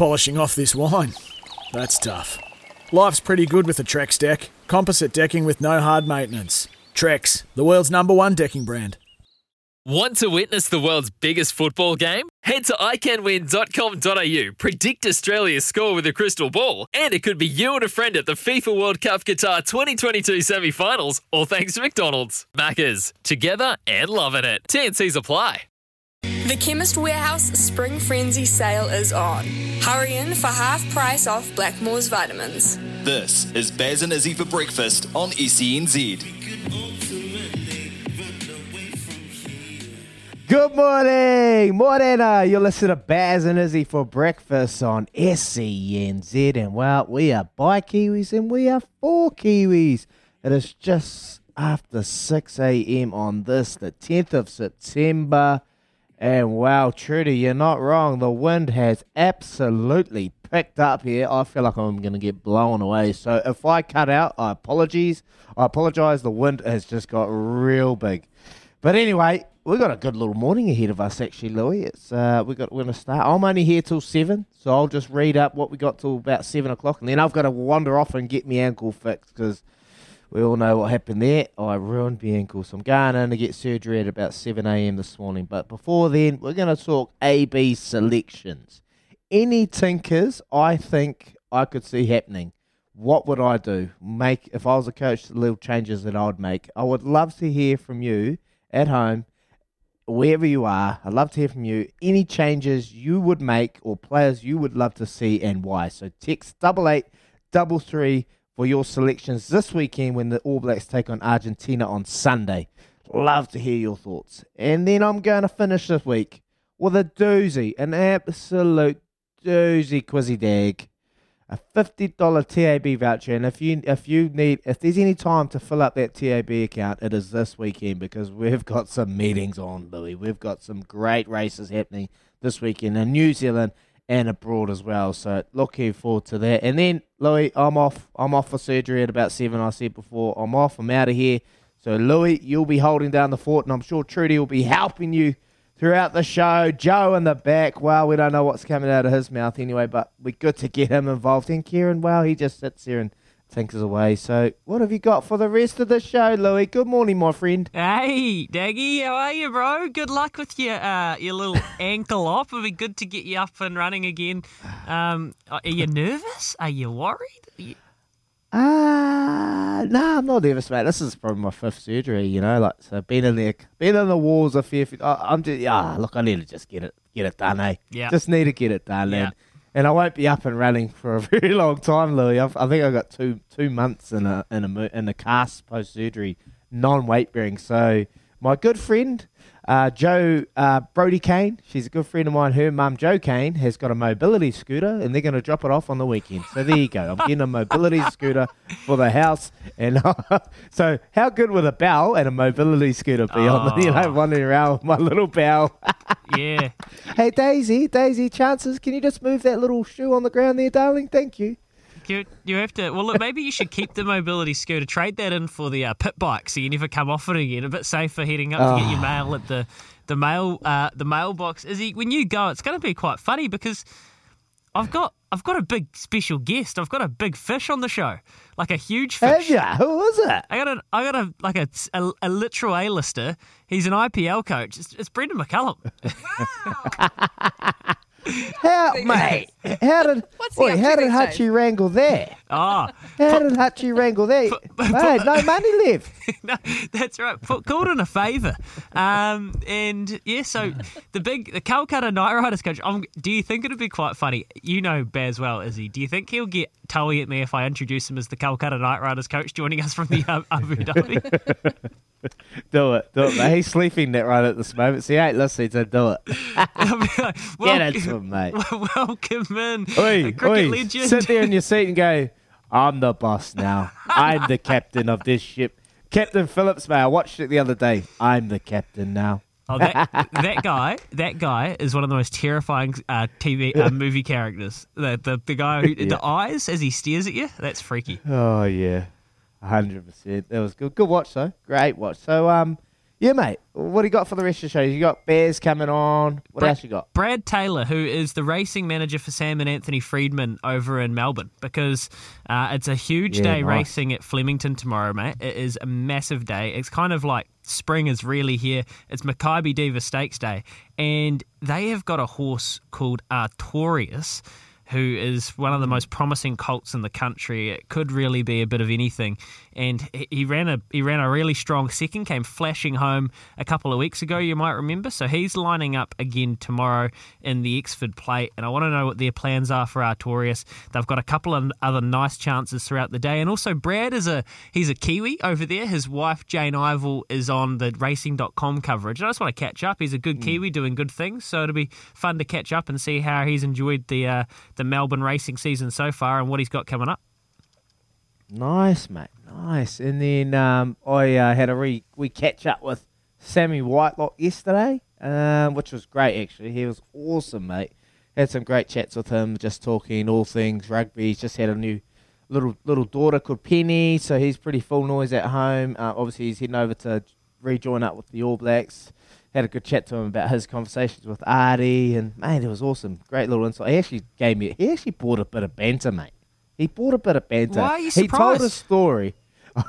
polishing off this wine. That's tough. Life's pretty good with a Trex deck. Composite decking with no hard maintenance. Trex, the world's number one decking brand. Want to witness the world's biggest football game? Head to iCanWin.com.au, predict Australia's score with a crystal ball, and it could be you and a friend at the FIFA World Cup Qatar 2022 semi finals, all thanks to McDonald's. Maccas, together and loving it. TNC's apply. The Chemist Warehouse Spring Frenzy sale is on. Hurry in for half price off Blackmore's vitamins. This is Baz and Izzy for breakfast on E SENZ. Good morning, Morena. You're listening to Baz and Izzy for breakfast on SENZ. And well, we are by Kiwis and we are for Kiwis. It is just after 6 a.m. on this, the 10th of September. And wow, Trudy, you're not wrong. The wind has absolutely picked up here. I feel like I'm going to get blown away. So if I cut out, I apologize. I apologize. The wind has just got real big. But anyway, we've got a good little morning ahead of us, actually, Louis. It's uh, we got we're going to start. I'm only here till seven, so I'll just read up what we got till about seven o'clock, and then I've got to wander off and get my ankle fixed because we all know what happened there. I ruined my ankle, so I'm going in to get surgery at about 7 a.m. this morning. But before then, we're going to talk AB selections. Any tinkers I think I could see happening. What would I do? Make if I was a coach, the little changes that I would make. I would love to hear from you at home, wherever you are. I'd love to hear from you. Any changes you would make or players you would love to see and why. So text double eight double three for your selections this weekend when the All Blacks take on Argentina on Sunday. Love to hear your thoughts. And then I'm going to finish this week with a doozy, an absolute doozy quizzy dag. A fifty dollar TAB voucher, and if you if you need if there's any time to fill up that TAB account, it is this weekend because we've got some meetings on, Louis. We've got some great races happening this weekend in New Zealand and abroad as well. So looking forward to that. And then Louis, I'm off. I'm off for surgery at about seven. I said before, I'm off. I'm out of here. So Louis, you'll be holding down the fort, and I'm sure Trudy will be helping you throughout the show. Joe in the back. Well, we don't know what's coming out of his mouth anyway, but we're good to get him involved. And Kieran, well, he just sits there and thinks away. So, what have you got for the rest of the show, Louis? Good morning, my friend. Hey, Daggy, how are you, bro? Good luck with your uh, your little ankle op. It'll be good to get you up and running again. Um, are you nervous? Are you worried? Are you... Ah, uh, no, I'm not nervous, mate. This is probably my fifth surgery, you know. Like, so been in there, been in the walls a fair few. I'm just, yeah. Look, I need to just get it, get it done, eh? Yeah. Just need to get it done, Yeah. and and I won't be up and running for a very long time, Louis. I've, I think I got two two months in a in a in a cast post surgery, non weight bearing. So my good friend, uh, Joe uh, Brody Kane, she's a good friend of mine. Her mum, Joe Kane, has got a mobility scooter, and they're going to drop it off on the weekend. So there you go. I'm getting a mobility scooter for the house, and so how good would a bell and a mobility scooter be on the, you know wandering around with my little bell? Yeah. hey Daisy, Daisy, chances, can you just move that little shoe on the ground there, darling? Thank you. You, you have to. Well, look, maybe you should keep the mobility scooter, trade that in for the uh, pit bike, so you never come off it again. A bit safer heading up to get your mail at the the mail uh, the mailbox. Is he when you go? It's going to be quite funny because I've got I've got a big special guest. I've got a big fish on the show, like a huge Have fish. ya? Who is it? I got a I got a like a, a, a literal A-lister. He's an IPL coach. It's, it's Brendan McCullum. How, mate? How did? What's he Wait, up to how did these Hutchie days? wrangle there? Ah, How did Hutchie wrangle there? Mate, no money left. no, that's right. Put, called in a favour. Um, and yeah, so the big the Calcutta Knight Riders coach. Um, do you think it'd be quite funny? You know Baz well, is he? Do you think he'll get towing at me if I introduce him as the Calcutta Knight Riders coach, joining us from the um, Abu Dhabi? Do it, do it, mate. He's sleeping that right at this moment, so he ain't listening to do it. Like, Get into him, mate. Welcome in, Oi, oi, legend. sit there in your seat and go, I'm the boss now. I'm the captain of this ship. Captain Phillips, mate, I watched it the other day. I'm the captain now. Oh, that, that guy, that guy is one of the most terrifying uh, TV uh, movie characters. The the, the guy, who, Yeah. the eyes as he stares at you, that's freaky. Oh, yeah. 100%. That was good. Good watch, though. Great watch. So, um, yeah, mate, what do you got for the rest of the show? You got Bears coming on. What Brad- else you got? Brad Taylor, who is the racing manager for Sam and Anthony Freedman over in Melbourne, because uh, it's a huge Yeah, day nice. racing at Flemington tomorrow, mate. It is a massive day. It's kind of like spring is really here. It's Makybe Diva Stakes Day, and they have got a horse called Artorius. Who is one of the most promising colts in the country? It could really be a bit of anything, and he- ran a he ran a really strong second. Came flashing home a couple of weeks ago, you might remember. So he's lining up again tomorrow in the Exford Plate, and I want to know what their plans are for Artorius. They've got a couple of other nice chances throughout the day, and also Brad is a he's a Kiwi over there. His wife Jane Ivel is on the Racing.com coverage. And I just want to catch up. He's a good Kiwi doing good things, so it'll be fun to catch up and see how he's enjoyed the uh, the Melbourne racing season so far and what he's got coming up. Nice, mate. Nice. And then um, I uh, had a re we catch up with Sammy Whitelock yesterday, um, which was great actually. He was awesome, mate. Had some great chats with him, just talking all things rugby. He's just had a new little little daughter called Penny, so he's pretty full noise at home. Uh, obviously, he's heading over to rejoin up with the All Blacks. Had a good chat to him about his conversations with Ardie, and mate, it was awesome. Great little insight. He actually gave me. He actually brought a bit of banter, mate. He brought a bit of banter. Why are you surprised? He told a story.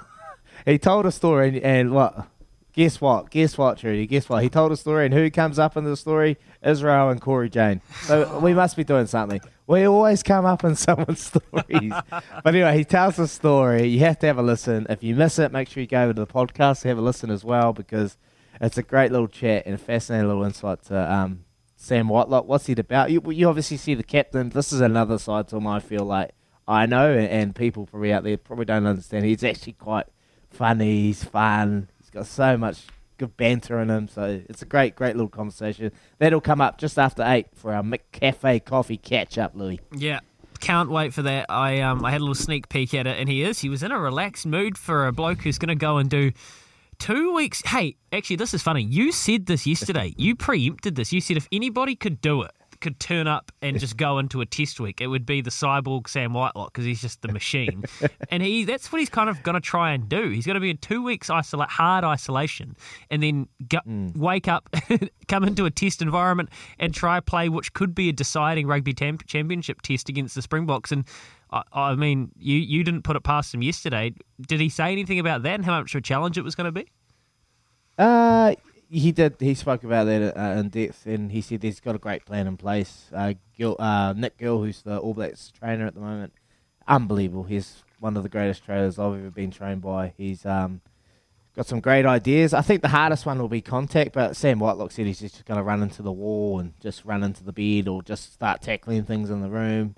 he told a story, and, and what? Guess what? Guess what, Trudy? Guess what? He told a story, and who comes up in the story? Israel and Cory Jane. So we must be doing something. We always come up in someone's stories. but anyway, he tells a story. You have to have a listen. If you miss it, make sure you go over to the podcast have a listen as well because it's a great little chat and a fascinating little insight to um, Sam Whitelock. What's it about? You, you obviously see the captain. This is another side to him. I feel like I know, and, people probably out there probably don't understand. He's actually quite funny. He's fun. He's got so much good banter in him. So it's a great, great little conversation. That'll come up just after eight for our McCafe coffee catch up, Louis. Yeah. Can't wait for that. I um I had a little sneak peek at it, and he is. He was in a relaxed mood for a bloke who's going to go and do two weeks. Hey, actually, this is funny. You said this yesterday. You preempted this. You said if anybody could do it, could turn up and just go into a test week, it would be the cyborg Sam Whitelock because he's just the machine. and he that's what he's kind of going to try and do. He's going to be in two weeks isolate, hard isolation, and then go, wake up, come into a test environment, and try play which could be a deciding rugby tam- championship test against the Springboks. And I, I mean, you you didn't put it past him yesterday. Did he say anything about that and how much of a challenge it was going to be? Uh, he did. He spoke about that uh, in depth, and he said he's got a great plan in place. Uh, Gil, uh, Nick Gill, who's the All Blacks trainer at the moment, unbelievable. He's one of the greatest trainers I've ever been trained by. He's um, got some great ideas. I think the hardest one will be contact, but Sam Whitelock said he's just going to run into the wall and just run into the bed or just start tackling things in the room.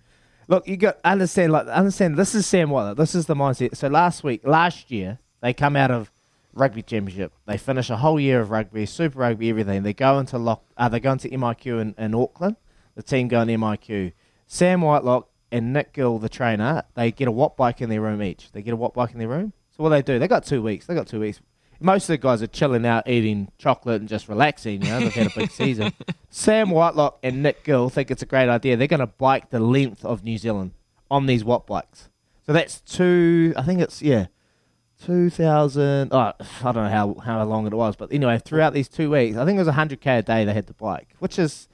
Look, you got understand. Like understand. This is Sam Whitelock. This is the mindset. So last week, last year, they come out of rugby championship. They finish a whole year of rugby, Super Rugby, everything. They go into lock. Uh, they go into MIQ in, in Auckland. The team go in MIQ. Sam Whitelock and Nick Gill, the trainer, they get a watt bike in their room each. They get a watt bike in their room. So what they do? They got two weeks. They got two weeks. Most of the guys are chilling out, eating chocolate and just relaxing. You know, they've had a big season. Sam Whitelock and Nick Gill think it's a great idea. They're going to bike the length of New Zealand on these watt bikes. So that's two. I think it's yeah, two thousand. Oh, I don't know how how long it was, but anyway, throughout these two weeks, I think it was hundred k a day they had to bike, which is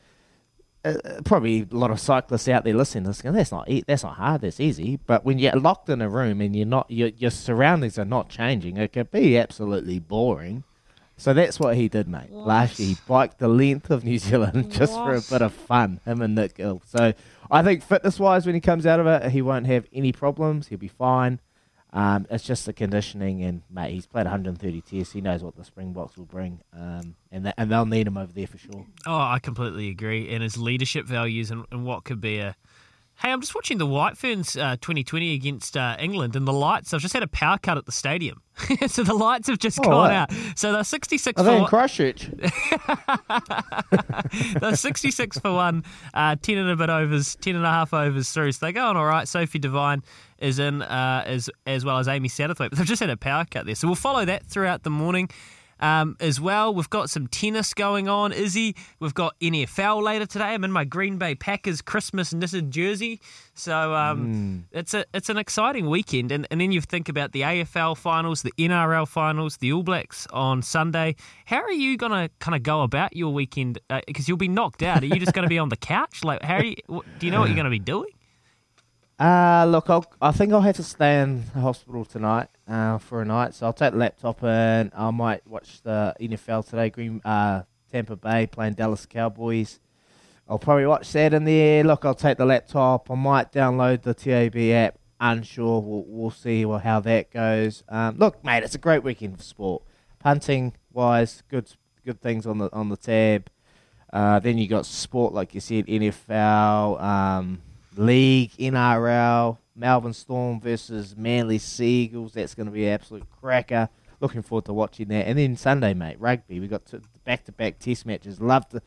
uh, probably a lot of cyclists out there listening to this going, that's not e- that's not hard, that's easy. But when you're locked in a room and you're not your your surroundings are not changing, it can be absolutely boring. So that's what he did, mate. Last year, he biked the length of New Zealand just for a bit of fun. Him and Nick Gill. So I think fitness wise, when he comes out of it, he won't have any problems. He'll be fine. Um, it's just the conditioning, and mate, he's played 130 tests. He knows what the Springboks will bring, um, and that, and they'll need him over there for sure. Oh, I completely agree. And his leadership values and, and what could be a. Hey, I'm just watching the White Ferns uh, 2020 against uh, England, and the lights. I've just had a power cut at the stadium, so the lights have just Oh, gone right. out. So they're 66 Are for they in one- Christchurch? they're 66 for one, uh, 10 and a bit overs, 10 and a half overs through. So they're going all right. Sophie Devine is in uh, as as well as Amy Satterthwaite. But they've just had a power cut there, so we'll follow that throughout the morning. Um, as well, we've got some tennis going on. Izzy, we've got NFL later today. I'm in my Green Bay Packers Christmas knitted jersey, so um, it's a it's an exciting weekend. And, and then you think about the AFL finals, the NRL finals, the All Blacks on Sunday. How are you gonna kind of go about your weekend? Because you'll be knocked out. Are you just going to be on the couch? Like, how you, do you know what you're going to be doing? Uh, look, I'll, I think I'll have to stay in the hospital tonight uh, for a night. So I'll take the laptop and I might watch the NFL today. Green uh, Tampa Bay playing Dallas Cowboys. I'll probably watch that in there. Look, I'll take the laptop. I might download the TAB app. Unsure. We'll, we'll see how that goes. Um, look, mate, it's a great weekend for sport. Punting wise, good good things on the on the tab. Uh, then you got sport, like you said, NFL, um, League, NRL, Melbourne Storm versus Manly Sea Eagles. That's going to be an absolute cracker. Looking forward to watching that. And then Sunday, mate, rugby. We got back to back test matches. Love to.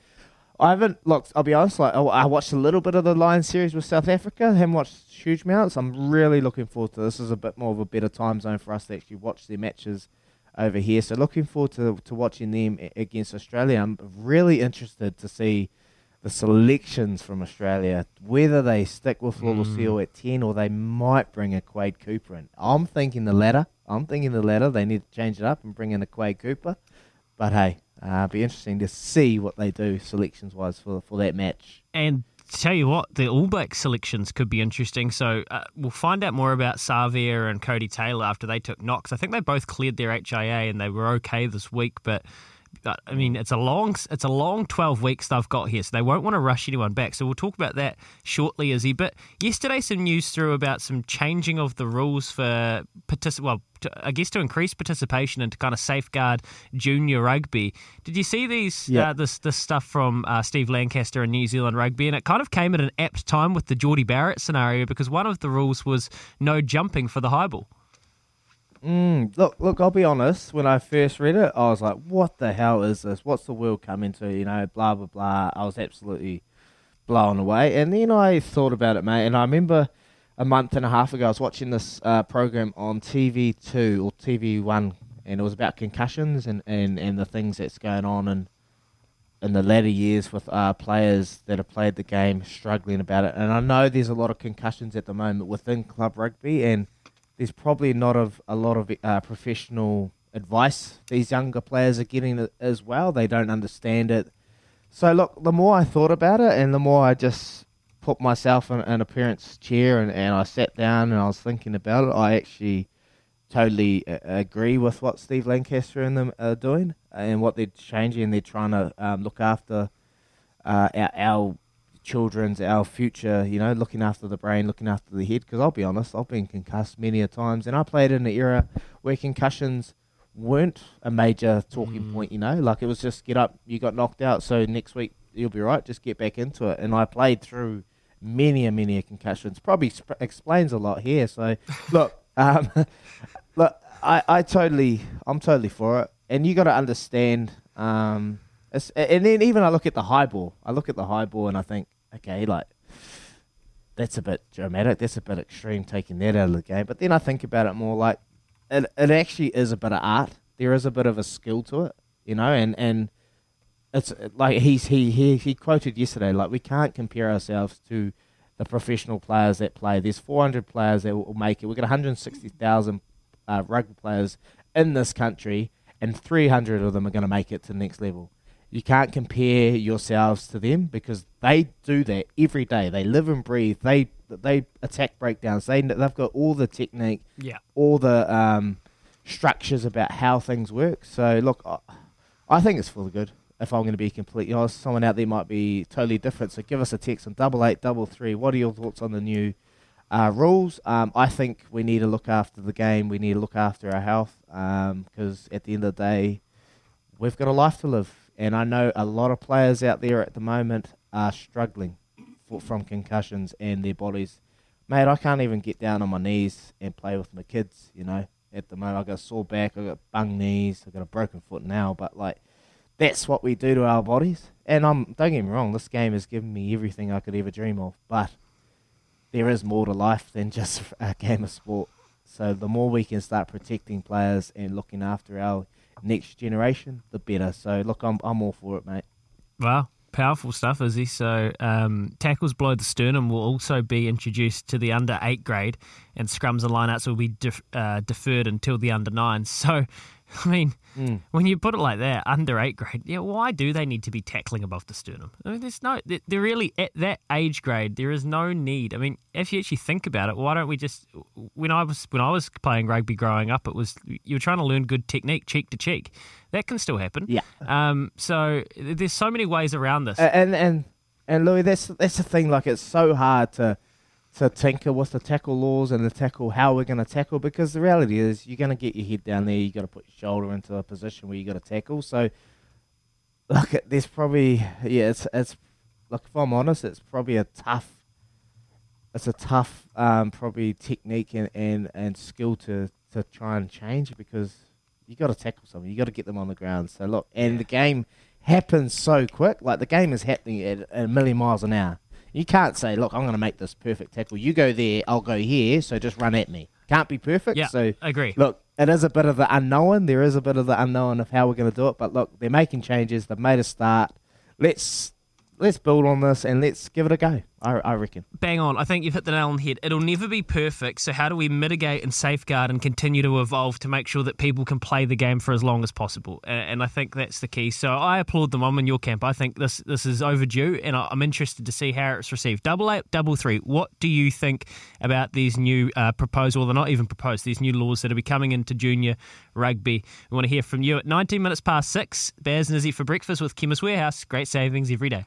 I haven't looked. I'll be honest. Like I I watched a little bit of the Lions series with South Africa. I haven't watched huge amounts. I'm really looking forward to this. Is a bit more of a better time zone for us to actually watch their matches over here. So looking forward to to watching them against Australia. I'm really interested to see the selections from Australia, whether they stick with Lolo at ten or they might bring a Quade Cooper in. I'm thinking the latter. I'm thinking the latter. They need to change it up and bring in a Quade Cooper. But hey, uh, be interesting to see what they do selections wise for for that match. And to tell you what, the All Black selections could be interesting. So uh, we'll find out more about Savea and Codie Taylor after they took knocks. I think they both cleared their HIA and they were okay this week, but. I mean, it's a long, it's a long twelve weeks they've got here, so they won't want to rush anyone back. So we'll talk about that shortly, Izzy. But yesterday, some news through about some changing of the rules for partic- well, to, I guess to increase participation and to kind of safeguard junior rugby. Did you see these Yeah. uh, this this stuff from uh, Steve Lancaster and New Zealand Rugby? And it kind of came at an apt time with the Geordie Barrett scenario because one of the rules was no jumping for the high ball. Mm, look, look. I'll be honest. When I first read it, I was like, "What the hell is this? What's the world coming to?" You know, blah blah blah. I was absolutely blown away. And then I thought about it, mate. And I remember a month and a half ago, I was watching this uh, program on TV two or TV one, and it was about concussions and, and, and the things that's going on and in the latter years with uh, players that have played the game struggling about it. And I know there's a lot of concussions at the moment within club rugby, and there's probably not of a lot of uh, professional advice these younger players are getting as well. They don't understand it. So look, the more I thought about it, and the more I just put myself in, in a parent's chair and, and I sat down and I was thinking about it, I actually totally uh, agree with what Steve Lancaster and them are doing and what they're changing. They're trying to um, look after uh, our, our children's, our future, you know, looking after the brain, looking after the head. Because I'll be honest, I've been concussed many a times, and I played in an era where concussions weren't a major talking point, you know, like it was just get up, you got knocked out, so next week you'll be right, just get back into it. And I played through many and many a concussions. Probably sp- explains a lot here. So, look, um, look, I, I totally, I'm totally for it. And you got to understand, um, and then even I look at the high ball. I look at the high ball and I think, okay, like that's a bit dramatic. That's a bit extreme taking that out of the game. But then I think about it more like it, it actually is a bit of art. There is a bit of a skill to it, you know, and, and it's like he's he, he he quoted yesterday like we can't compare ourselves to the professional players that play. There's 400 players that will make it. We've got 160,000 uh, rugby players in this country, and 300 of them are going to make it to the next level. You can't compare yourselves to them because they do that every day. They live and breathe. They they attack breakdowns. They they've got all the technique, Yeah. all the um, structures about how things work. So look, I, I think it's for the good. If I'm going to be completely honest, someone out there might be totally different. So give us a text on double eight double three. What are your thoughts on the new uh, rules? Um, I think we need to look after the game. We need to look after our health because at the end of the day, we've got a life to live. And I know a lot of players out there at the moment are struggling for, from concussions and their bodies. Mate, I can't even get down on my knees and play with my kids, you know. At the moment, i got a sore back, i got bung knees, i got a broken foot now, but like, that's what we do to our bodies. And I'm, don't get me wrong, this game has given me everything I could ever dream of, but there is more to life than just a game of sport. So the more we can start protecting players and looking after our next generation, the better. So look, I'm I'm all for it, mate. Wow, powerful stuff, is he? So um, tackles below the sternum will also be introduced to the under eight grade, and scrums and lineouts will be def- uh, deferred until the under nine. So, I mean, when you put it like that, under eight grade, yeah, why do they need to be tackling above the sternum? I mean, there's no, they- they're really at that age grade. There is no need. I mean, if you actually think about it, why don't we just? When I was when I was playing rugby growing up, it was you were trying to learn good technique, cheek to cheek. That can still happen. Yeah. Um. So there's so many ways around this. And and and Louis, that's that's the thing. Like, it's so hard to to tinker with the tackle laws and the tackle how we're going to tackle because the reality is you're going to get your head down there. You got to put your shoulder into a position where you got to tackle. So, look, there's probably yeah, it's it's look if I'm honest, it's probably a tough. It's a tough, um, probably technique and, and, and skill to, to try and change because you got to tackle someone. You got to get them on the ground. So look, and the game happens so quick. Like the game is happening at a million miles an hour. You can't say, "Look, I'm going to make this perfect tackle. You go there, I'll go here. So just run at me." Can't be perfect. Yeah, so I agree. Look, it is a bit of the unknown. There is a bit of the unknown of how we're going to do it. But look, they're making changes. They've made a start. Let's let's build on this and let's give it a go. I, I reckon. Bang on. I think you've hit the nail on the head. It'll never be perfect. So, how do we mitigate and safeguard and continue to evolve to make sure that people can play the game for as long as possible? And I think that's the key. So, I applaud them. I'm in your camp. I think this this is overdue, and I'm interested to see how it's received. Double eight, double three. What do you think about these new uh, proposed, or they're not even proposed, these new laws that are be coming into junior rugby? We want to hear from you at 19 minutes past six. Bears and Izzy for breakfast with Chemist Warehouse. Great savings every day.